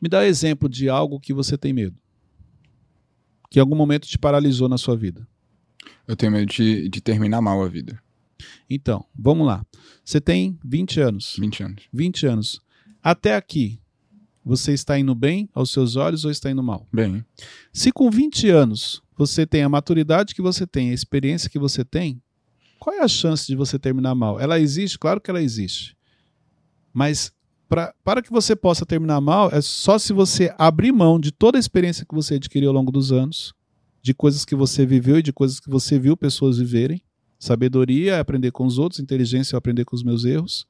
Me dá exemplo de algo que você tem medo. Que em algum momento te paralisou na sua vida. Eu tenho medo de, de terminar mal a vida. Então, vamos lá. Você tem 20 anos. 20 anos. 20 anos. Até aqui, você está indo bem aos seus olhos ou está indo mal? Bem, Se com 20 anos você tem a maturidade que você tem, a experiência que você tem, qual é a chance de você terminar mal? Ela existe? Claro que ela existe. Mas pra, para que você possa terminar mal, é só se você abrir mão de toda a experiência que você adquiriu ao longo dos anos, de coisas que você viveu e de coisas que você viu pessoas viverem. Sabedoria é aprender com os outros, inteligência é aprender com os meus erros.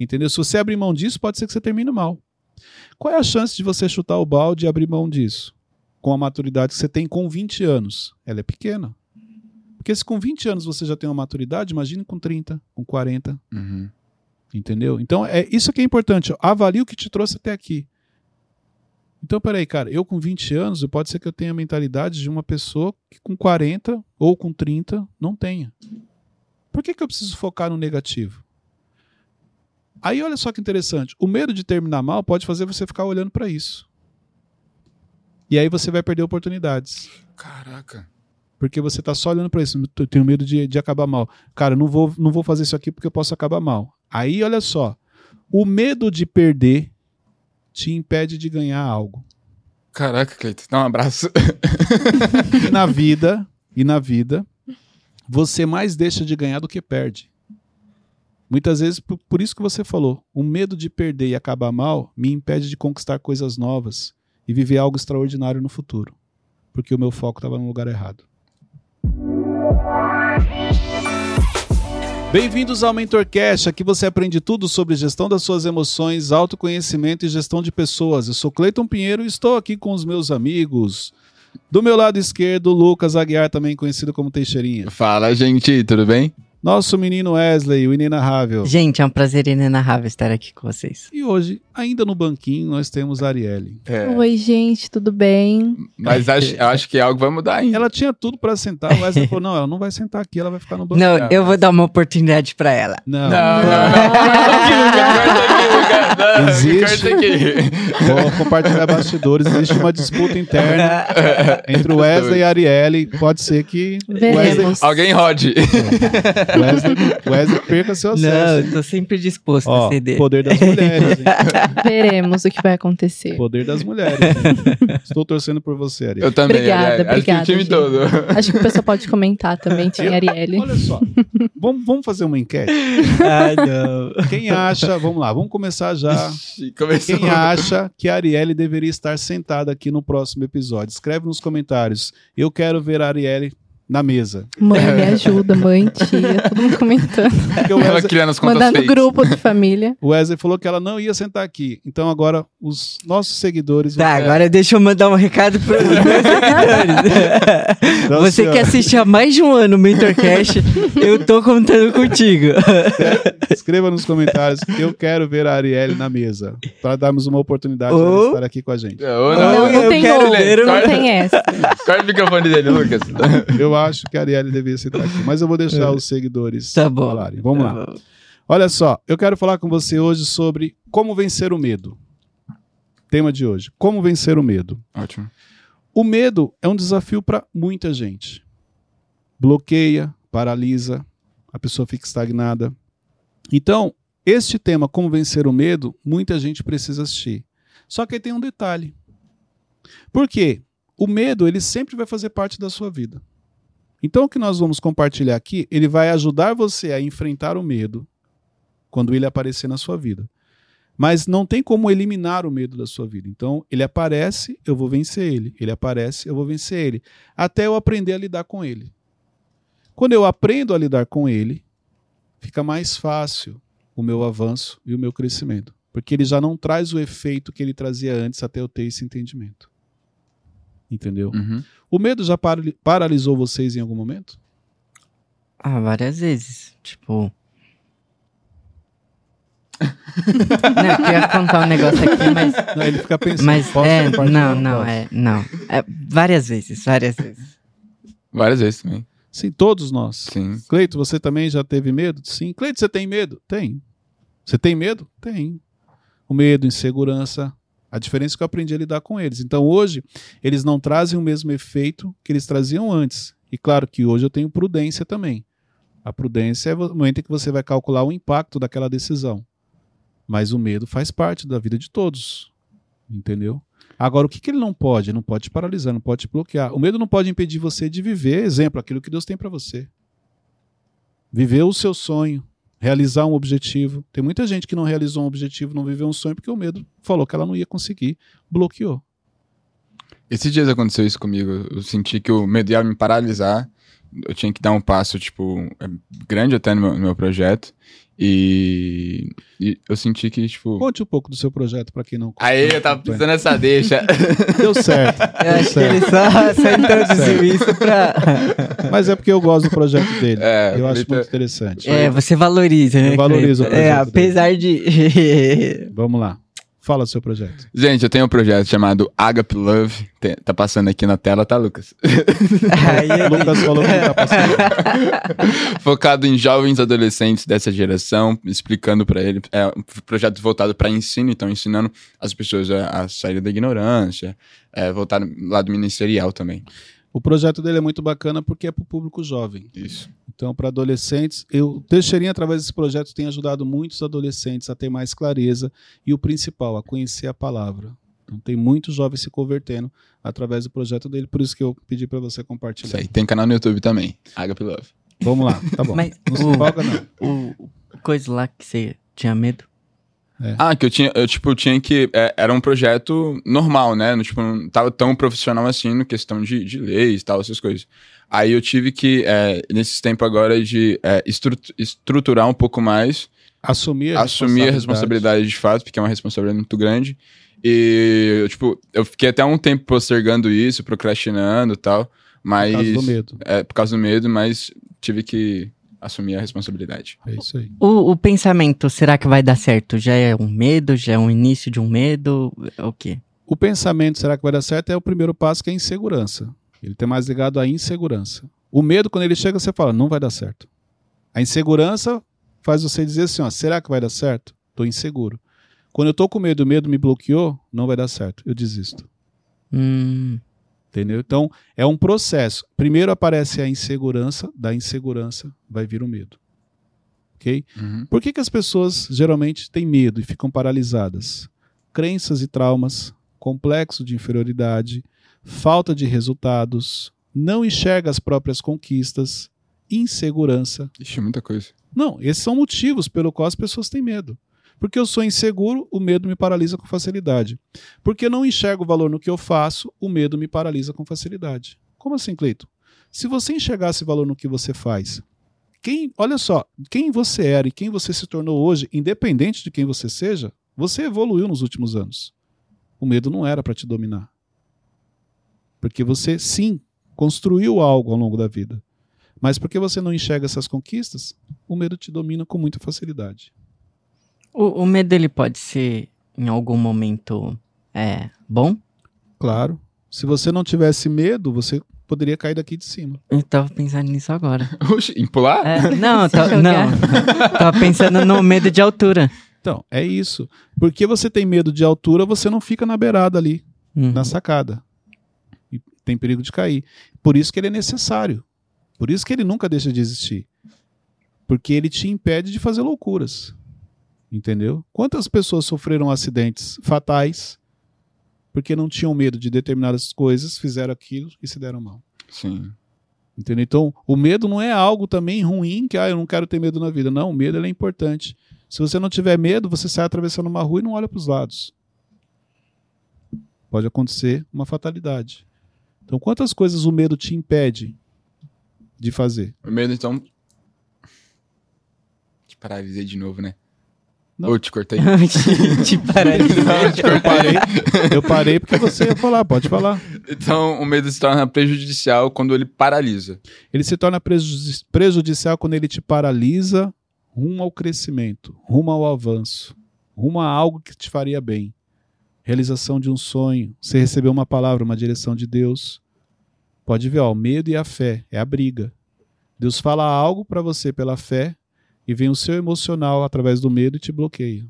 Entendeu? Se você abrir mão disso, pode ser que você termine mal. Qual é a chance de você chutar o balde e abrir mão disso? Com a maturidade que você tem com 20 anos. Ela é pequena. Porque se com 20 anos você já tem uma maturidade, imagine com 30, com 40. uhum. Entendeu? Então, é isso que é importante. Avalie o que te trouxe até aqui. Então, peraí, cara, eu com 20 anos, pode ser que eu tenha a mentalidade de uma pessoa que com 40 ou com 30 não tenha. Por que, que eu preciso focar no negativo? Aí, olha só que interessante. O medo de terminar mal pode fazer você ficar olhando para isso. E aí você vai perder oportunidades. Caraca. Porque você tá só olhando para isso. Eu tenho medo de, de acabar mal. Cara, não vou, não vou fazer isso aqui porque eu posso acabar mal. Aí, olha só. O medo de perder te impede de ganhar algo. Caraca, Cleiton. Dá um abraço. E na vida, e na vida, você mais deixa de ganhar do que perde. Muitas vezes, por, por isso que você falou, o medo de perder e acabar mal me impede de conquistar coisas novas e viver algo extraordinário no futuro. Porque o meu foco estava no lugar errado. Bem-vindos ao MentorCast. Aqui você aprende tudo sobre gestão das suas emoções, autoconhecimento e gestão de pessoas. Eu sou Cleiton Pinheiro e estou aqui com os meus amigos. Do meu lado esquerdo, Lucas Aguiar, também conhecido como Teixeirinha. Fala, gente. Tudo bem? Nosso menino Wesley, o inenarrável. Gente, é um prazer inenarrável estar aqui com vocês. E hoje, ainda no banquinho, nós temos a Arielle. É, Oi, gente, tudo bem? mas acho, acho que algo vai mudar ainda. Ela tinha tudo pra sentar, o Wesley falou, não, ela não vai sentar aqui, ela vai ficar no banco. Não, eu vou dar uma oportunidade pra ela. Não, Não, não, não. Existe. Vou compartilhar bastidores, existe uma disputa interna entre o Wesley e a Arielle. Pode ser que o Wesley. Alguém rode. Wesley, Wesley perca seu Não, acesso. eu tô sempre disposto Ó, a ceder. poder das mulheres, hein? Veremos o que vai acontecer. Poder das mulheres. Estou torcendo por você, Arielle. Eu também. Obrigada, aliás. Acho que obrigada, o time gente. todo. Acho que o pessoal pode comentar também, tinha Arielle. Olha só, vamos, vamos fazer uma enquete. Ah, não. Quem acha, vamos lá, vamos começar já. Ixi. Quem acha que a Arielle deveria estar sentada aqui no próximo episódio? Escreve nos comentários. Eu quero ver a Arielle na mesa. Mãe, me ajuda, mãe, tia, todo mundo comentando. O Ela Wesley, criando as contas Mandando fakes. grupo de família. o Wesley falou que ela não ia sentar aqui. Então agora os nossos seguidores. Tá, agora deixa eu mandar um recado para os meus seguidores. Então, Você assim, que assiste há mais de um ano o MentorCast, eu tô contando contigo. Escreva nos comentários. Eu quero ver a Arielle na mesa. Para darmos uma oportunidade de ela Ou- estar aqui com a gente. Ou Não, não. Não, não eu tem quero ou, não tem essa. Corta o microfone dele, Lucas. Eu acho que a Arielle deveria sentar aqui. Mas eu vou deixar os seguidores Tá bom. falarem. Vamos Tá lá. bom. Olha só, eu quero falar com você hoje sobre como vencer o medo. Tema de hoje: Como vencer o medo. Ótimo. O medo é um desafio para muita gente. Bloqueia, paralisa, a pessoa fica estagnada. Então, este tema, como vencer o medo, muita gente precisa assistir. Só que aí tem um detalhe. Por quê? O medo, ele sempre vai fazer parte da sua vida. Então, o que nós vamos compartilhar aqui, ele vai ajudar você a enfrentar o medo quando ele aparecer na sua vida. Mas não tem como eliminar o medo da sua vida. Então, ele aparece, eu vou vencer ele. Ele aparece, eu vou vencer ele. Até eu aprender a lidar com ele. Quando eu aprendo a lidar com ele, fica mais fácil o meu avanço e o meu crescimento. Porque ele já não traz o efeito que ele trazia antes até eu ter esse entendimento. Entendeu? Uhum. O medo já parali- paralisou vocês em algum momento? Ah, várias vezes. Tipo. não, eu ia contar um negócio aqui, mas. Não, ele fica pensando. Mas posso é. Não, não, Posso. é. Não. É, várias vezes, várias vezes. Várias vezes também. Sim, todos nós. Sim. Cleito, você também já teve medo? Sim. Cleito, você tem medo? Tem. Você tem medo? Tem. O medo, insegurança, A diferença é que eu aprendi a lidar com eles. Então hoje, eles não trazem o mesmo efeito que eles traziam antes. E claro que hoje eu tenho prudência também. A prudência é o momento em que você vai calcular o impacto daquela decisão. Mas o medo faz parte da vida de todos. Entendeu? Agora, o que, que ele não pode? Ele não pode te paralisar, não pode te bloquear. O medo não pode impedir você de viver, exemplo, aquilo que Deus tem para você. Viver o seu sonho, realizar um objetivo. Tem muita gente que não realizou um objetivo, não viveu um sonho, porque o medo falou que ela não ia conseguir, bloqueou. Esses dias aconteceu isso comigo. Eu senti que o medo ia me paralisar. Eu tinha que dar um passo, tipo, é, grande até no meu, no meu projeto. E, e eu senti que, tipo. Conte um pouco do seu projeto para quem não Aí eu tava pensando nessa deixa. Deu certo. Eu Deu acho que ele certo. só, só introduziu isso pra. Mas é porque eu gosto do projeto dele. É, eu acho tá- muito interessante. É, você valoriza, né? Eu valorizo o? É, projeto apesar de. Vamos lá. Fala do seu projeto. Gente, eu tenho um projeto chamado Agape Love. Tem- tá passando aqui na tela, tá, Lucas? Aí Lucas falou que tá passando. Focado em jovens adolescentes dessa geração, explicando pra ele. É um projeto voltado para ensino, então ensinando as pessoas a, a sair da ignorância, é, voltar no lado ministerial também. O projeto dele é muito bacana porque é para o público jovem. Isso. Então, para adolescentes, eu, o Teixeirinha, através desse projeto, tem ajudado muitos adolescentes a ter mais clareza e o principal, a conhecer a palavra. Então, tem muitos jovens se convertendo através do projeto dele, por isso que eu pedi para você Isso compartilhar. aí. Tem canal no YouTube também. Agape Love. Vamos lá, tá bom. Mas não se o- empolga, não. O coisa lá que você tinha medo. Ah, que eu tinha, eu, tipo, tinha que. é, era um projeto normal, né? No, tipo, não tava tão profissional assim no questão de, de leis e tal, essas coisas. Aí eu tive que, é, nesses tempos agora, de é, estru- estruturar um pouco mais, Assumir a assumir a responsabilidade de fato, porque é uma responsabilidade muito grande. E, eu, tipo, eu fiquei até um tempo postergando isso, procrastinando e tal, mas. Por causa do medo. É, por causa do medo, mas tive que assumir a responsabilidade. É isso aí. O, o pensamento, será que vai dar certo? Já é um medo? Já é um início de um medo? É O quê? O pensamento, será que vai dar certo? É o primeiro passo, que é a insegurança. Ele tem mais ligado à insegurança. O medo, quando ele chega, você fala, não vai dar certo. A insegurança faz você dizer assim, ó, será que vai dar certo? Tô inseguro. Quando eu tô com medo, o medo me bloqueou, não vai dar certo. Eu desisto. Hum, Entendeu? Então, é um processo. Primeiro aparece a insegurança, da insegurança vai vir o medo. Ok? Uhum. Por que, que as pessoas geralmente têm medo e ficam paralisadas? Crenças e traumas, complexo de inferioridade, falta de resultados, não enxerga as próprias conquistas, insegurança. Ixi, muita coisa. Não, esses são motivos pelo qual as pessoas têm medo. Porque eu sou inseguro, o medo me paralisa com facilidade. Porque não enxergo valor no que eu faço, o medo me paralisa com facilidade. Como assim, Cleito? Se você enxergasse valor no que você faz, quem, olha só, quem você era e quem você se tornou hoje, independente de quem você seja, você evoluiu nos últimos anos. O medo não era para te dominar. Porque você, sim, construiu algo ao longo da vida. Mas porque você não enxerga essas conquistas, o medo te domina com muita facilidade. O, o medo ele pode ser em algum momento é bom? Claro. Se você não tivesse medo, você poderia cair daqui de cima. Eu tava pensando nisso agora. Oxi, em pular? É, não, tá- jogar. não. tava pensando no medo de altura. Então, é isso. Porque você tem medo de altura, você não fica na beirada ali, Uhum. na sacada. E tem perigo de cair. Por isso que ele é necessário. Por isso que ele nunca deixa de existir. Porque ele te impede de fazer loucuras. Entendeu? Quantas pessoas sofreram acidentes fatais porque não tinham medo de determinadas coisas, fizeram aquilo e se deram mal? Sim. Entendeu? Então, o medo não é algo também ruim, que ah, eu não quero ter medo na vida. Não, o medo é importante. Se você não tiver medo, você sai atravessando uma rua e não olha para os lados. Pode acontecer uma fatalidade. Então, quantas coisas o medo te impede de fazer? O medo, então. Te paralisei de novo, né? Não. Ou te cortei. te paralisou. Eu parei, eu parei porque você ia falar, pode falar. então, o medo se torna prejudicial quando ele paralisa. Ele se torna prejudici- prejudicial quando ele te paralisa rumo ao crescimento, rumo ao avanço, rumo a algo que te faria bem. Realização de um sonho, você recebeu uma palavra, uma direção de Deus. Pode ver, ó, o medo e a fé é a briga. Deus fala algo para você pela fé e vem o seu emocional através do medo e te bloqueia.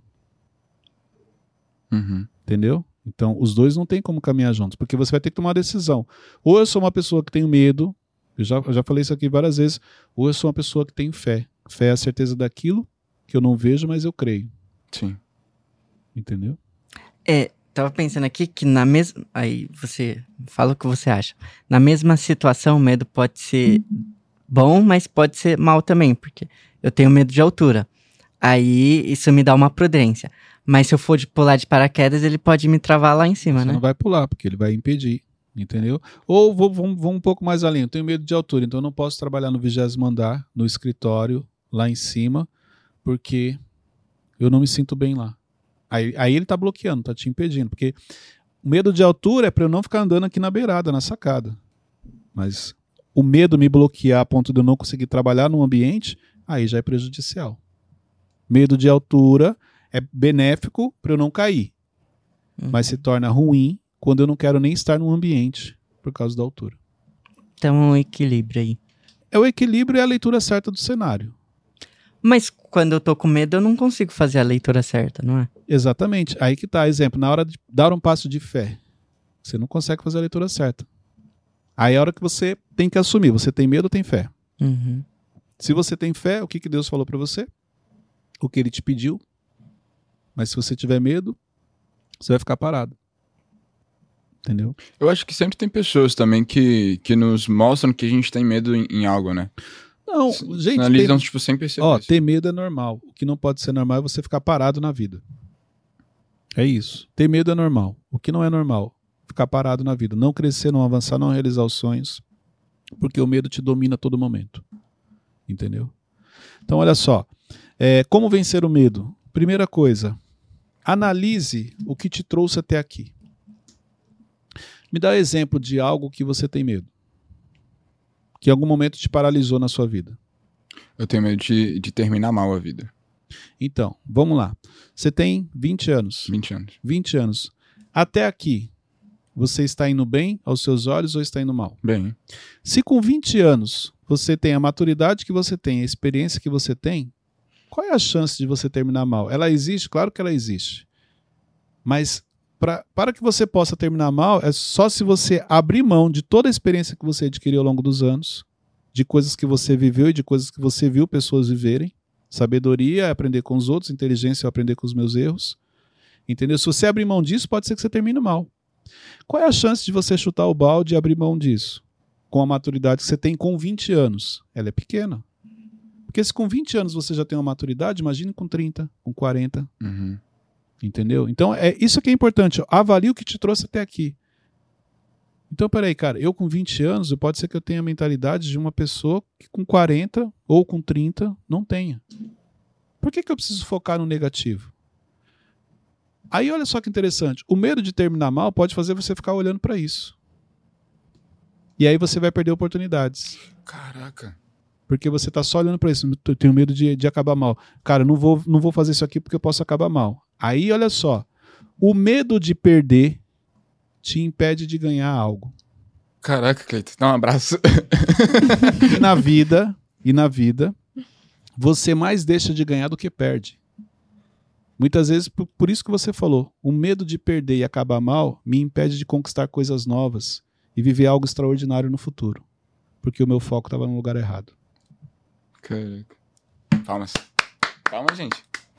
Uhum. Entendeu? Então, os dois não tem como caminhar juntos, porque você vai ter que tomar uma decisão. Ou eu sou uma pessoa que tenho medo, eu já, eu já falei isso aqui várias vezes, ou eu sou uma pessoa que tenho fé. Fé é a certeza daquilo que eu não vejo, mas eu creio. Sim. Entendeu? É, tava pensando aqui que na mesma. Aí você fala o que você acha. Na mesma situação, o medo pode ser bom, mas pode ser mal também, porque eu tenho medo de altura. Aí isso me dá uma prudência. Mas se eu for de pular de paraquedas, ele pode me travar lá em cima, Você né? não vai pular, porque ele vai impedir. Entendeu? Ou vou, vou, vou um pouco mais além. Eu tenho medo de altura, então eu não posso trabalhar no vigésimo andar, no escritório, lá em cima, porque eu não me sinto bem lá. Aí, aí ele tá bloqueando, tá te impedindo. Porque o medo de altura é para eu não ficar andando aqui na beirada, na sacada. Mas o medo me bloquear a ponto de eu não conseguir trabalhar num ambiente, aí já é prejudicial. Medo de altura é benéfico para eu não cair, Uhum. mas se torna ruim quando eu não quero nem estar num ambiente por causa da altura. Então, um equilíbrio aí. É o equilíbrio e a leitura certa do cenário. Mas quando eu tô com medo, eu não consigo fazer a leitura certa, não é? Exatamente. Aí que tá, exemplo, na hora de dar um passo de fé, você não consegue fazer a leitura certa. Aí é a hora que você tem que assumir, você tem medo ou tem fé? Uhum. Se você tem fé, o que, que Deus falou para você? O que ele te pediu. Mas se você tiver medo, você vai ficar parado. Entendeu? Eu acho que sempre tem pessoas também que, que nos mostram que a gente tem medo em, em algo, né? Não, gente, Analisam, tipo, sem perceber. ó, isso. ter medo é normal. O que não pode ser normal é você ficar parado na vida. É isso. Ter medo é normal. O que não é normal? Ficar parado na vida. Não crescer, não avançar, não realizar os sonhos. Porque o medo te domina a todo momento. Entendeu? Então, olha só. É, como vencer o medo? Primeira coisa, analise o que te trouxe até aqui. Me dá exemplo de algo que você tem medo. Que em algum momento te paralisou na sua vida. Eu tenho medo de, de terminar mal a vida. Então, vamos lá. Você tem 20 anos. 20 anos. 20 anos. Até aqui, você está indo bem aos seus olhos ou está indo mal? Bem, Se com 20 anos você tem a maturidade que você tem, a experiência que você tem, qual é a chance de você terminar mal? Ela existe? Claro que ela existe. Mas pra, para que você possa terminar mal, é só se você abrir mão de toda a experiência que você adquiriu ao longo dos anos, de coisas que você viveu e de coisas que você viu pessoas viverem. Sabedoria é aprender com os outros, inteligência é aprender com os meus erros. Entendeu? Se você abrir mão disso, pode ser que você termine mal. Qual é a chance de você chutar o balde e abrir mão disso? Com a maturidade que você tem com 20 anos. Ela é pequena. Porque se com 20 anos você já tem uma maturidade, imagine com 30, com 40. uhum. Entendeu? Então, é isso que é importante. Avalie o que te trouxe até aqui. Então, peraí, cara, eu com 20 anos, pode ser que eu tenha a mentalidade de uma pessoa que com 40 ou com 30 não tenha. Por que, que eu preciso focar no negativo? Aí, olha só que interessante. O medo de terminar mal pode fazer você ficar olhando para isso. E aí você vai perder oportunidades. Caraca. Porque você tá só olhando para isso. Eu tenho medo de, de acabar mal. Cara, não vou, não vou fazer isso aqui porque eu posso acabar mal. Aí, olha só. O medo de perder te impede de ganhar algo. Caraca, Cleiton. Dá um abraço. E na vida, e na vida, você mais deixa de ganhar do que perde. Muitas vezes, por, por isso que você falou, o medo de perder e acabar mal me impede de conquistar coisas novas e viver algo extraordinário no futuro. Porque o meu foco estava no lugar errado. Caraca. Palmas. Palmas, gente.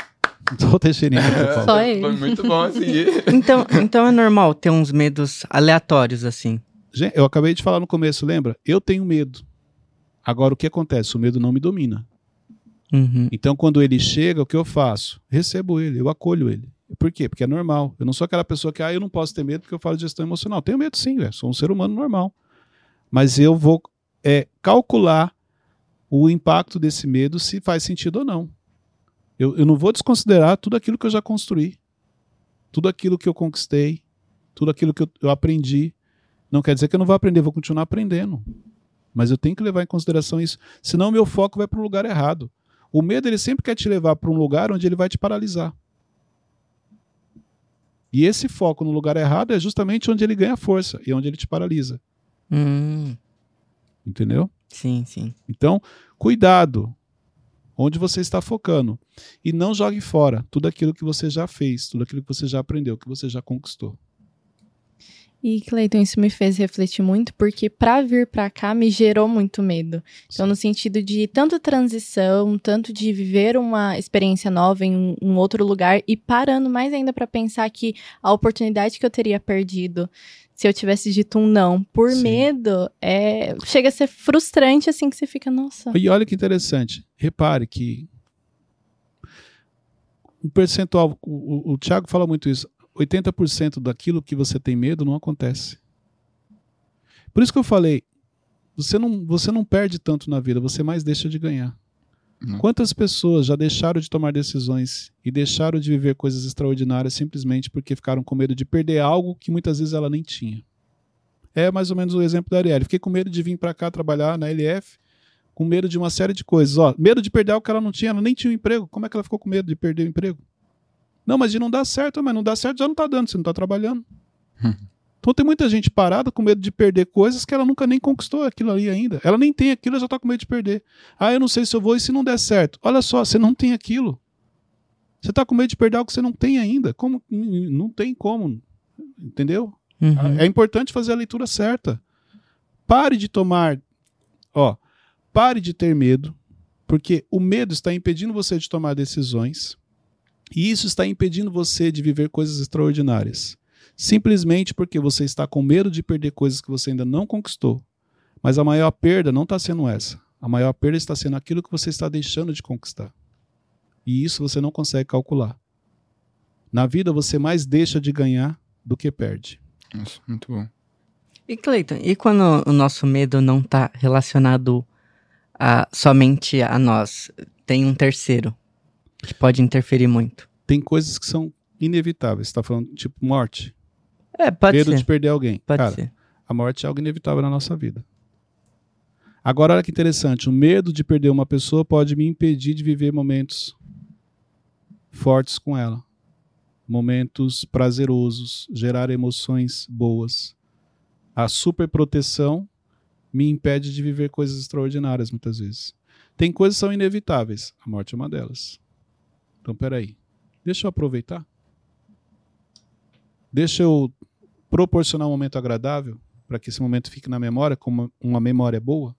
Só o Teixeirinha. falo. Só Foi- ele. Foi muito bom assim. Então, então é normal ter uns medos aleatórios, assim. Gente, eu acabei de falar no começo, lembra? Eu tenho medo. Agora, o que acontece? O medo não me domina. Uhum. Então, quando ele chega, o que eu faço? Recebo ele, eu acolho ele. Por quê? Porque é normal. Eu não sou aquela pessoa que, ah, eu não posso ter medo porque eu falo de gestão emocional. Tenho medo sim, velho. Sou um ser humano normal. Mas eu vou é, calcular o impacto desse medo, se faz sentido ou não. Eu, eu não vou desconsiderar tudo aquilo que eu já construí, tudo aquilo que eu conquistei, tudo aquilo que eu, eu aprendi. Não quer dizer que eu não vou aprender, vou continuar aprendendo. Mas eu tenho que levar em consideração isso. Senão, meu foco vai para o lugar errado. O medo ele sempre quer te levar para um lugar onde ele vai te paralisar. E esse foco no lugar errado é justamente onde ele ganha força e onde ele te paralisa. Hum, Entendeu? sim, sim. Então, cuidado onde você está focando. E não jogue fora tudo aquilo que você já fez, tudo aquilo que você já aprendeu, que você já conquistou. E, Cleiton, isso me fez refletir muito, porque para vir para cá me gerou muito medo. Então, no sentido de tanto transição, tanto de viver uma experiência nova em um, um outro lugar e parando mais ainda para pensar que a oportunidade que eu teria perdido se eu tivesse dito um não por Sim. medo, é, chega a ser frustrante assim que você fica, nossa. E olha que interessante. Repare que um percentual, o, o, o Thiago fala muito isso, 80% daquilo que você tem medo não acontece. Por isso que eu falei, você não, você não perde tanto na vida, você mais deixa de ganhar. Quantas pessoas já deixaram de tomar decisões e deixaram de viver coisas extraordinárias simplesmente porque ficaram com medo de perder algo que muitas vezes ela nem tinha? É mais ou menos o exemplo da Arielle. Fiquei com medo de vir para cá trabalhar na LF, com medo de uma série de coisas. Ó, medo de perder algo que ela não tinha, ela nem tinha um emprego. Como é que ela ficou com medo de perder o emprego? Não, mas de não dar certo, mas não dá certo já não tá dando, você não tá trabalhando. então tem muita gente parada com medo de perder coisas que ela nunca nem conquistou aquilo ali ainda. Ela nem tem aquilo, ela já tá com medo de perder. Ah, eu não sei se eu vou e se não der certo. Olha só, você não tem aquilo. Você tá com medo de perder algo que você não tem ainda. Como? Não tem como. Entendeu? Uhum. É importante fazer a leitura certa. Pare de tomar, ó, pare de ter medo, porque o medo está impedindo você de tomar decisões e isso está impedindo você de viver coisas extraordinárias. Simplesmente porque você está com medo de perder coisas que você ainda não conquistou. Mas a maior perda não está sendo essa. A maior perda está sendo aquilo que você está deixando de conquistar. E isso você não consegue calcular. Na vida você mais deixa de ganhar do que perde. Nossa, muito bom. E Cleiton, e quando o nosso medo não está relacionado a, somente a nós? Tem um terceiro que pode interferir muito. Tem coisas que são inevitáveis. Você está falando tipo morte? É, pode medo ser. de perder alguém. Pode Cara, ser. a morte é algo inevitável na nossa vida. Agora, olha que interessante. O medo de perder uma pessoa pode me impedir de viver momentos fortes com ela. Momentos prazerosos, gerar emoções boas. A superproteção me impede de viver coisas extraordinárias muitas vezes. Tem coisas que são inevitáveis. A morte é uma delas. Então, peraí. Deixa eu aproveitar. Deixa eu proporcionar um momento agradável para que esse momento fique na memória como uma memória boa.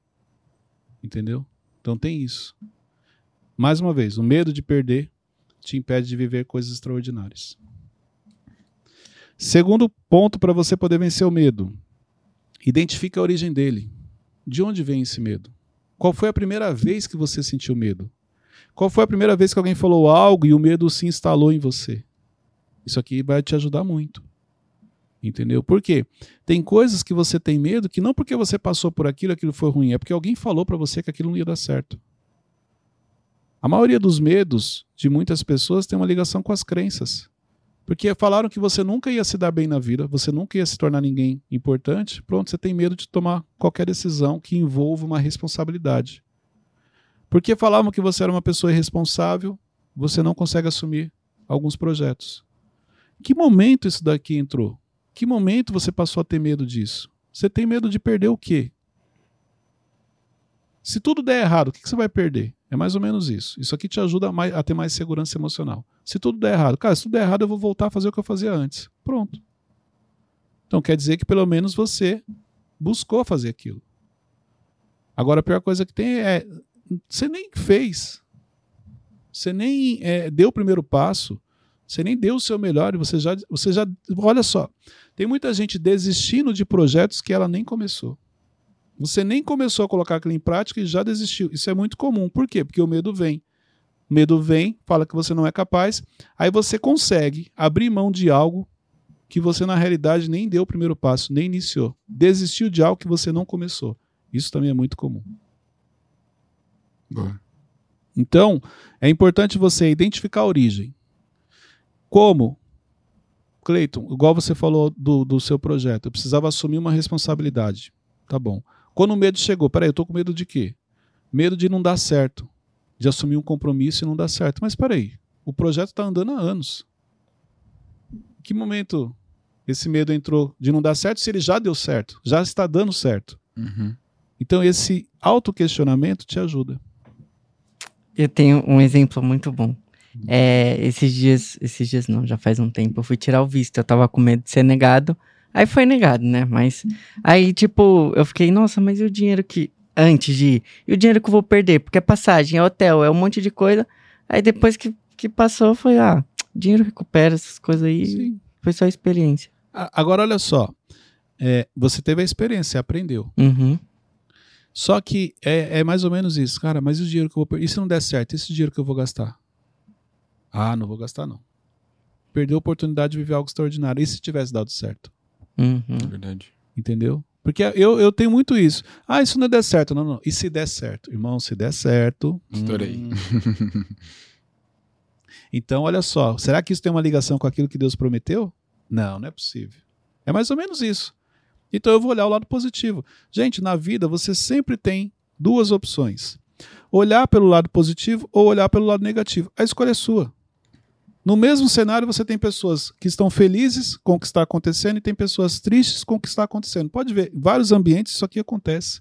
Entendeu? Então tem isso. Mais uma vez, o medo de perder te impede de viver coisas extraordinárias. Segundo ponto para você poder vencer o medo. Identifique a origem dele. De onde vem esse medo? Qual foi a primeira vez que você sentiu medo? Qual foi a primeira vez que alguém falou algo e o medo se instalou em você? Isso aqui vai te ajudar muito. Entendeu? Por quê? Tem coisas que você tem medo que não porque você passou por aquilo, aquilo foi ruim, é porque alguém falou para você que aquilo não ia dar certo. A maioria dos medos de muitas pessoas tem uma ligação com as crenças. Porque falaram que você nunca ia se dar bem na vida, você nunca ia se tornar ninguém importante. Pronto, você tem medo de tomar qualquer decisão que envolva uma responsabilidade. Porque falavam que você era uma pessoa irresponsável, você não consegue assumir alguns projetos. Que momento isso daqui entrou? Que momento você passou a ter medo disso? Você tem medo de perder o quê? Se tudo der errado, o que você vai perder? É mais ou menos isso. Isso aqui te ajuda a, ter mais segurança emocional. Se tudo der errado, cara, se tudo der errado, eu vou voltar a fazer o que eu fazia antes. Pronto. Então quer dizer que pelo menos você buscou fazer aquilo. Agora a pior coisa que tem é você nem fez. Você nem é, deu o primeiro passo. Você nem deu o seu melhor e você já, você já. Olha só. Tem muita gente desistindo de projetos que ela nem começou. Você nem começou a colocar aquilo em prática e já desistiu. Isso é muito comum. Por quê? Porque o medo vem. O medo vem, fala que você não é capaz, aí você consegue abrir mão de algo que você na realidade nem deu o primeiro passo, nem iniciou. Desistiu de algo que você não começou. Isso também é muito comum. Boa. Então, é importante você identificar a origem. Como? Cleiton, igual você falou do, do seu projeto, eu precisava assumir uma responsabilidade. Tá bom. Quando o medo chegou, peraí, eu tô com medo de quê? Medo de não dar certo. De assumir um compromisso e não dar certo. Mas peraí, o projeto está andando há anos. Em que momento esse medo entrou de não dar certo se ele já deu certo? Já está dando certo. Uhum. Então esse autoquestionamento te ajuda. Eu tenho um exemplo muito bom. É, esses dias, esses dias não, já faz um tempo, eu fui tirar o visto. Eu tava com medo de ser negado. Aí foi negado, né? Mas aí, tipo, eu fiquei, nossa, mas e o dinheiro que. Antes de ir? E o dinheiro que eu vou perder? Porque é passagem, é hotel, é um monte de coisa. Aí depois que, que passou, foi, ah, dinheiro recupera essas coisas aí. Sim. Foi só experiência. Agora, olha só. É, você teve a experiência, você aprendeu. Uhum. Só que é, é mais ou menos isso, cara. Mas e o dinheiro que eu vou perder? E se não der certo? E esse dinheiro que eu vou gastar? Ah, não vou gastar, não. Perdeu a oportunidade de viver algo extraordinário. E se tivesse dado certo? Uhum. É verdade. Entendeu? Porque eu, eu tenho muito isso. Ah, isso não der certo. Não, não. E se der certo? Irmão, se der certo. Estourei. hum. então, olha só. Será que isso tem uma ligação com aquilo que Deus prometeu? Não, não é possível. É mais ou menos isso. Então eu vou olhar o lado positivo. Gente, na vida você sempre tem duas opções: olhar pelo lado positivo ou olhar pelo lado negativo. A escolha é sua. No mesmo cenário, você tem pessoas que estão felizes com o que está acontecendo e tem pessoas tristes com o que está acontecendo. Pode ver, em vários ambientes isso aqui acontece.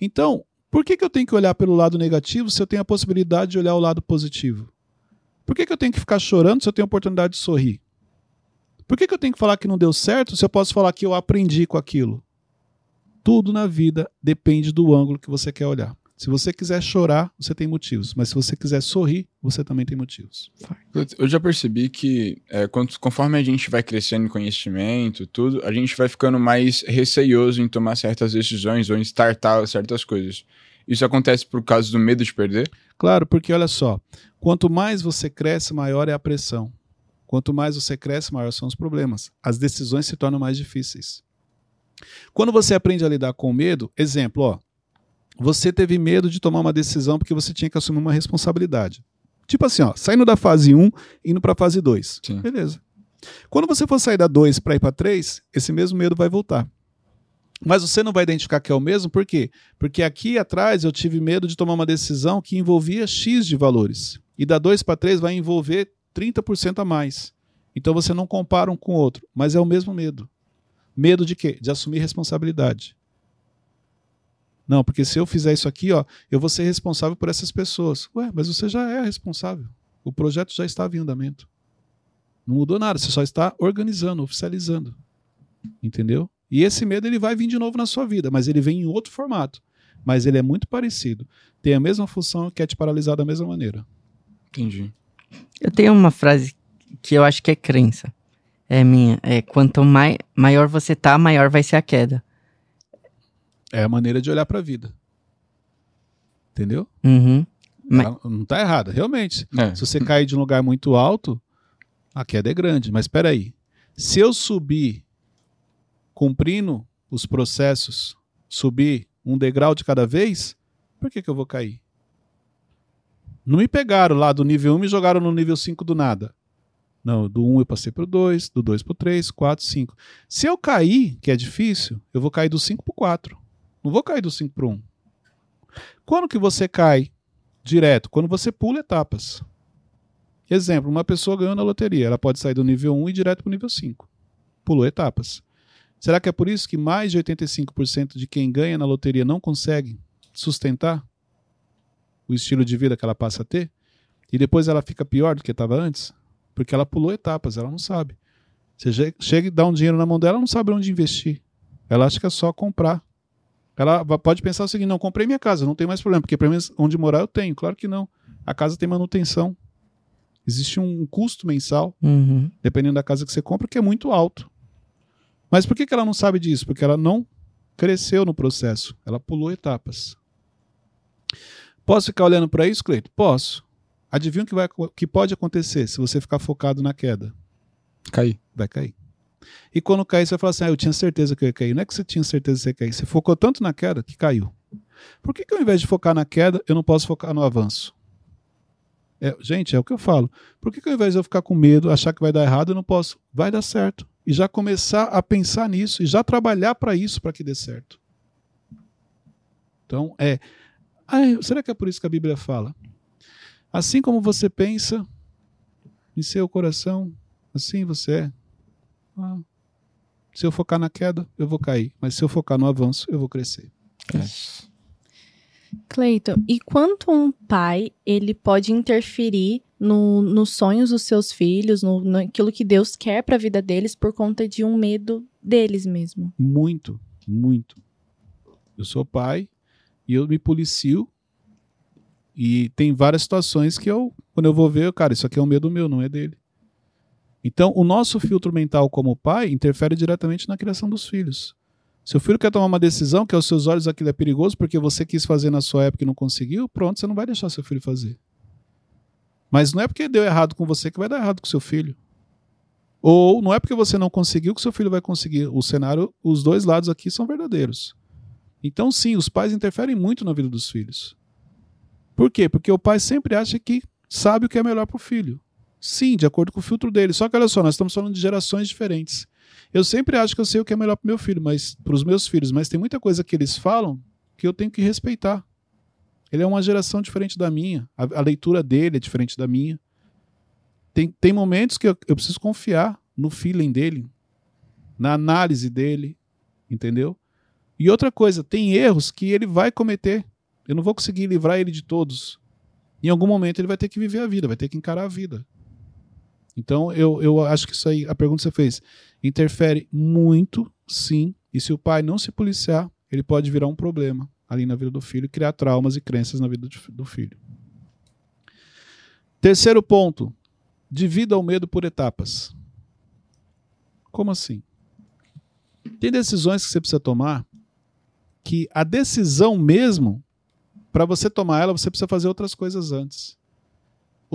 Então, por que, que eu tenho que olhar pelo lado negativo se eu tenho a possibilidade de olhar o lado positivo? Por que, que eu tenho que ficar chorando se eu tenho a oportunidade de sorrir? Por que, que eu tenho que falar que não deu certo se eu posso falar que eu aprendi com aquilo? Tudo na vida depende do ângulo que você quer olhar. Se você quiser chorar, você tem motivos. Mas se você quiser sorrir, você também tem motivos. Eu já percebi que é, quanto- conforme a gente vai crescendo em conhecimento, tudo, a gente vai ficando mais receioso em tomar certas decisões ou em startar certas coisas. Isso acontece por causa do medo de perder? Claro, porque olha só, quanto mais você cresce, maior é a pressão. Quanto mais você cresce, maior são os problemas. As decisões se tornam mais difíceis. Quando você aprende a lidar com o medo, exemplo, ó, você teve medo de tomar uma decisão porque você tinha que assumir uma responsabilidade. Tipo assim, ó, saindo da fase 1 indo para a fase 2. Sim. Beleza. Quando você for sair da 2 para ir para 3, esse mesmo medo vai voltar. Mas você não vai identificar que é o mesmo, por quê? Porque aqui atrás eu tive medo de tomar uma decisão que envolvia X de valores. E da 2 para 3 vai envolver 30% a mais. Então você não compara um com o outro, mas é o mesmo medo. Medo de quê? De assumir responsabilidade. Não, porque se eu fizer isso aqui, ó, eu vou ser responsável por essas pessoas. Ué, mas você já é responsável. O projeto já estava em andamento. Não mudou nada, você só está organizando, oficializando. Entendeu? E esse medo ele vai vir de novo na sua vida, mas ele vem em outro formato. Mas ele é muito parecido. Tem a mesma função e quer te paralisar da mesma maneira. Entendi. Eu tenho uma frase que eu acho que é crença. É minha. É quanto mai, maior você tá, maior vai ser a queda. É a maneira de olhar para a vida. Entendeu? Uhum. Mas- Ela Não está errada, realmente. É. Se você cair de um lugar muito alto, a queda é grande. Mas espera aí. Se eu subir cumprindo os processos, subir um degrau de cada vez, por que, que eu vou cair? Não me pegaram lá do nível 1 e jogaram no nível 5 do nada. Não, do 1 eu passei pro 2, do 2 pro 3, 4, 5. Se eu cair, que é difícil, eu vou cair do 5 pro 4. Não vou cair do 5 pro 1. Quando que você cai direto? Quando você pula etapas. Exemplo, uma pessoa ganhou na loteria, ela pode sair do nível 1 e ir direto para o nível 5. Pulou etapas. Será que é por isso que mais de 85% de quem ganha na loteria não consegue sustentar o estilo de vida que ela passa a ter? E depois ela fica pior do que estava antes? Porque ela pulou etapas, ela não sabe. Você che- chega e dá um dinheiro na mão dela, ela não sabe onde investir. Ela acha que é só comprar. Ela pode pensar o seguinte: não, comprei minha casa, não tem mais problema, porque pelo menos onde morar eu tenho. Claro que não. A casa tem manutenção. Existe um custo mensal, Uhum. dependendo da casa que você compra, que é muito alto. Mas por que, que ela não sabe disso? Porque ela não cresceu no processo. Ela pulou etapas. Posso ficar olhando para isso, Cleito? Posso. Adivinha o que, vai, que pode acontecer se você ficar focado na queda? Caí. Vai cair. E quando cair, você vai falar assim: ah, eu tinha certeza que eu ia cair. Não é que você tinha certeza que você ia cair. Você focou tanto na queda que caiu. Por que, que ao invés de focar na queda, eu não posso focar no avanço? É, gente, é o que eu falo. Por que, que ao invés de eu ficar com medo, achar que vai dar errado, eu não posso? Vai dar certo. E já começar a pensar nisso e já trabalhar para isso, para que dê certo. Então, é. Ai, será que é por isso que a Bíblia fala? Assim como você pensa em seu coração, assim você é. Ah, se eu focar na queda, eu vou cair. Mas se eu focar no avanço, eu vou crescer. Cleiton, e quanto um pai ele pode interferir no, nos sonhos dos seus filhos, no, naquilo que Deus quer para a vida deles por conta de um medo deles mesmo. Muito, muito. Eu sou pai e eu me policio. E tem várias situações que eu, quando eu vou ver, cara, isso aqui é um medo meu, não é dele. Então, o nosso filtro mental como pai interfere diretamente na criação dos filhos. Seu filho quer tomar uma decisão que aos seus olhos aquilo é perigoso porque você quis fazer na sua época e não conseguiu, pronto, você não vai deixar seu filho fazer. Mas não é porque deu errado com você que vai dar errado com seu filho. Ou não é porque você não conseguiu que seu filho vai conseguir. O cenário, os dois lados aqui são verdadeiros. Então, sim, os pais interferem muito na vida dos filhos. Por quê? Porque o pai sempre acha que sabe o que é melhor para o filho. Sim, de acordo com o filtro dele. Só que olha só, nós estamos falando de gerações diferentes. Eu sempre acho que eu sei o que é melhor para meu filho, mas para os meus filhos, mas tem muita coisa que eles falam que eu tenho que respeitar. Ele é uma geração diferente da minha. A, a leitura dele é diferente da minha. Tem, tem momentos que eu, eu preciso confiar no feeling dele, na análise dele, entendeu? E outra coisa, tem erros que ele vai cometer. Eu não vou conseguir livrar ele de todos. Em algum momento ele vai ter que viver a vida, vai ter que encarar a vida. Então eu, eu acho que isso aí, a pergunta que você fez, interfere muito, sim. E se o pai não se policiar, ele pode virar um problema ali na vida do filho, criar traumas e crenças na vida do filho. Terceiro ponto, divida o medo por etapas. Como assim? Tem decisões que você precisa tomar que a decisão mesmo, para você tomar ela, você precisa fazer outras coisas antes.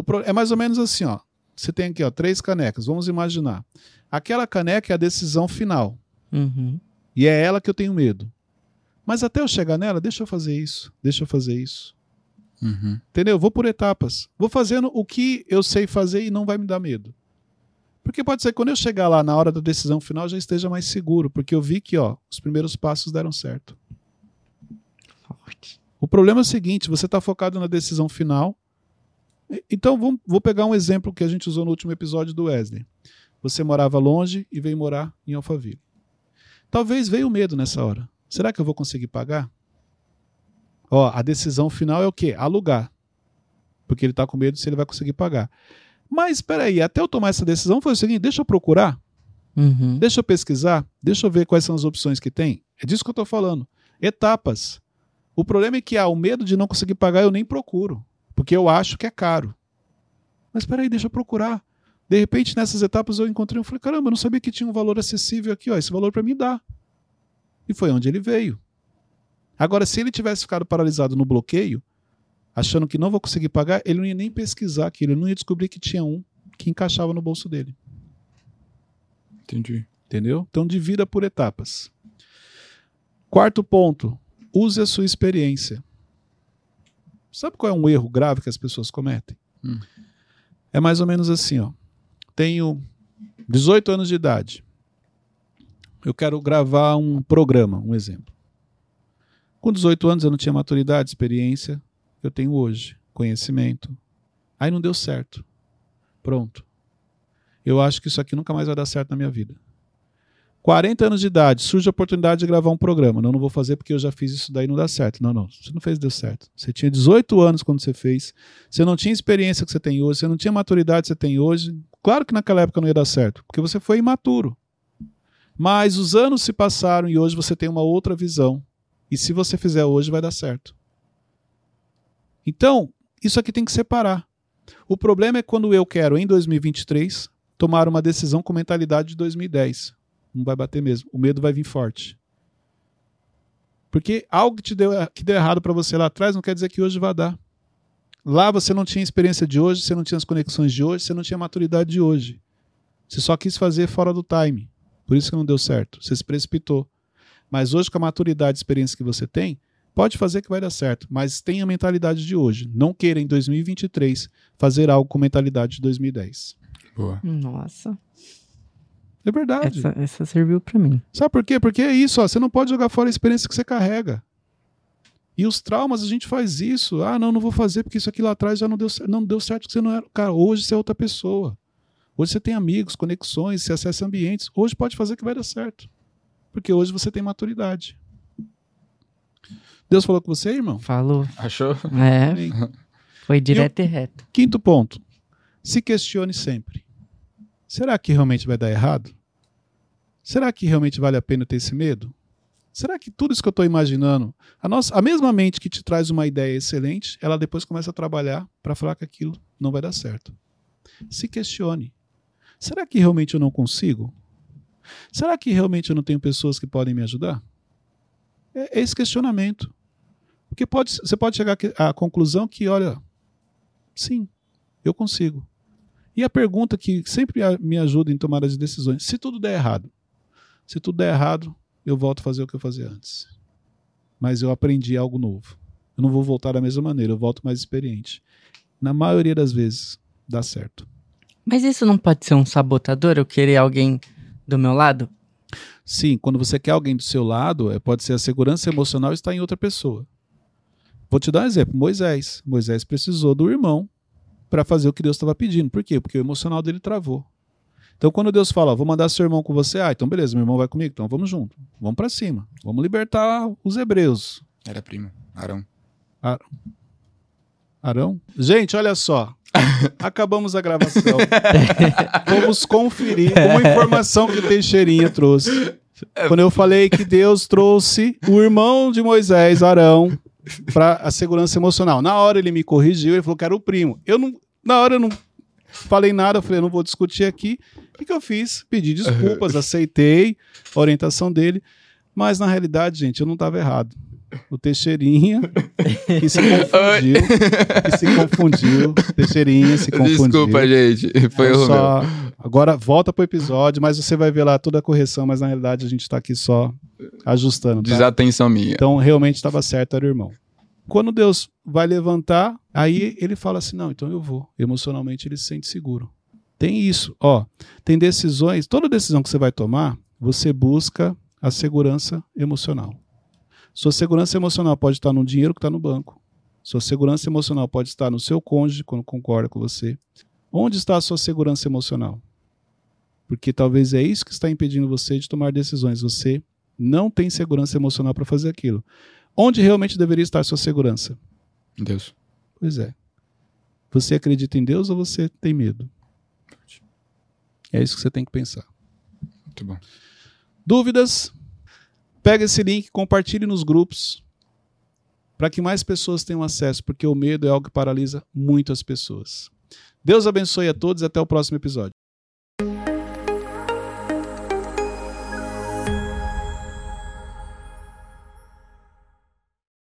Pro... É mais ou menos assim, ó. Você tem aqui, ó, três canecas. Vamos imaginar. Aquela caneca é a decisão final. Uhum. E é ela que eu tenho medo. Mas até eu chegar nela, deixa eu fazer isso, deixa eu fazer isso. Uhum. Entendeu? Vou por etapas. Vou fazendo o que eu sei fazer e não vai me dar medo. Porque pode ser que quando eu chegar lá na hora da decisão final já esteja mais seguro, porque eu vi que ó, os primeiros passos deram certo. O problema é o seguinte: você está focado na decisão final. Então vamos, vou pegar um exemplo que a gente usou no último episódio do Wesley. Você morava longe e veio morar em Alphaville. Talvez veio o medo nessa hora. Será que eu vou conseguir pagar? Ó, a decisão final é o quê? Alugar. Porque ele está com medo se ele vai conseguir pagar. Mas espera aí, até eu tomar essa decisão foi o seguinte: deixa eu procurar, Uhum. deixa eu pesquisar, deixa eu ver quais são as opções que tem. É disso que eu estou falando. Etapas. O problema é que há o medo de não conseguir pagar, eu nem procuro, porque eu acho que é caro. Mas espera aí, deixa eu procurar. De repente, nessas etapas eu encontrei um, falei, caramba, eu não sabia que tinha um valor acessível aqui, ó, esse valor para mim dá. E foi onde ele veio. Agora, se ele tivesse ficado paralisado no bloqueio, achando que não vou conseguir pagar, ele não ia nem pesquisar aquilo, ele não ia descobrir que tinha um que encaixava no bolso dele. Entendi. Entendeu? Então, divida por etapas. Quarto ponto, use a sua experiência. Sabe qual é um erro grave que as pessoas cometem? Hum. É mais ou menos assim, ó. Tenho 18 anos de idade. Eu quero gravar um programa, um exemplo. Com 18 anos eu não tinha maturidade, experiência. Eu tenho hoje, conhecimento. Aí não deu certo. Pronto. Eu acho que isso aqui nunca mais vai dar certo na minha vida. 40 anos de idade, surge a oportunidade de gravar um programa. Não, não vou fazer porque eu já fiz isso daí não dá certo. Não, não, você não fez, deu certo. Você tinha 18 anos quando você fez, você não tinha experiência que você tem hoje, você não tinha maturidade que você tem hoje. Claro que naquela época não ia dar certo, porque você foi imaturo. Mas os anos se passaram e hoje você tem uma outra visão. E se você fizer hoje, vai dar certo. Então, isso aqui tem que separar. O problema é quando eu quero, em 2023, tomar uma decisão com mentalidade de 2010 não vai bater mesmo. O medo vai vir forte. Porque algo que, te deu, que deu errado para você lá atrás não quer dizer que hoje vai dar. Lá você não tinha experiência de hoje, você não tinha as conexões de hoje, você não tinha maturidade de hoje. Você só quis fazer fora do time. Por isso que não deu certo. Você se precipitou. Mas hoje, com a maturidade e experiência que você tem, pode fazer que vai dar certo. Mas tenha a mentalidade de hoje. Não queira, em 2023, fazer algo com mentalidade de 2010. Boa. Nossa. É verdade. Essa, essa serviu pra mim. Sabe por quê? Porque é isso, ó, você não pode jogar fora a experiência que você carrega. E os traumas, a gente faz isso. Ah, não, não vou fazer porque isso aqui lá atrás já não deu, não deu certo, que você não era. Cara, hoje você é outra pessoa. Hoje você tem amigos, conexões, você acessa ambientes. Hoje pode fazer que vai dar certo. Porque hoje você tem maturidade. Deus falou com você, irmão? Falou. Achou? É, foi direto e reto. Quinto ponto. Se questione sempre. Será que realmente vai dar errado? Será que realmente vale a pena ter esse medo? Será que tudo isso que eu estou imaginando, a, nossa, a mesma mente que te traz uma ideia excelente, ela depois começa a trabalhar para falar que aquilo não vai dar certo? Se questione. Será que realmente eu não consigo? Será que realmente eu não tenho pessoas que podem me ajudar? É, é esse questionamento. Porque pode, você pode chegar à conclusão que, olha, sim, eu consigo. E a pergunta que sempre me ajuda em tomar as decisões: se tudo der errado, se tudo der errado, eu volto a fazer o que eu fazia antes. Mas eu aprendi algo novo. Eu não vou voltar da mesma maneira, eu volto mais experiente. Na maioria das vezes, dá certo. Mas isso não pode ser um sabotador? Eu querer alguém do meu lado? Sim, quando você quer alguém do seu lado, é, pode ser a segurança emocional estar em outra pessoa. Vou te dar um exemplo: Moisés. Moisés precisou do irmão para fazer o que Deus estava pedindo. Por quê? Porque o emocional dele travou. Então, quando Deus fala, vou mandar seu irmão com você, ah, então beleza, meu irmão vai comigo, então vamos junto, vamos para cima, vamos libertar os hebreus. Era primo, Arão. Ar... Arão? Gente, olha só. Acabamos a gravação. Vamos conferir uma informação que o Teixeirinha trouxe. Quando eu falei que Deus trouxe o irmão de Moisés, Arão, para a segurança emocional. Na hora ele me corrigiu, ele falou que era o primo. Eu não, na hora eu não falei nada, eu falei, eu não vou discutir aqui. O que, que eu fiz? Pedi desculpas, aceitei a orientação dele, mas na realidade, gente, eu não estava errado. O Teixeirinha que se confundiu, que se confundiu, Teixeirinha se confundiu. Desculpa, gente, foi o só... Agora volta pro episódio, mas você vai ver lá toda a correção, mas na realidade a gente está aqui só ajustando. Tá? Desatenção minha. Então realmente estava certo, era o irmão. Quando Deus vai levantar, aí ele fala assim: não, então eu vou. Emocionalmente ele se sente seguro. Tem isso, ó. Tem decisões, toda decisão que você vai tomar, você busca a segurança emocional. Sua segurança emocional pode estar no dinheiro que está no banco. Sua segurança emocional pode estar no seu cônjuge, quando concorda com você. Onde está a sua segurança emocional? Porque talvez é isso que está impedindo você de tomar decisões. Você não tem segurança emocional para fazer aquilo. Onde realmente deveria estar a sua segurança? Deus. Pois é. Você acredita em Deus ou você tem medo? É isso que você tem que pensar. Muito bom. Dúvidas? Pega esse link, compartilhe nos grupos para que mais pessoas tenham acesso, porque o medo é algo que paralisa muitas pessoas. Deus abençoe a todos e até o próximo episódio.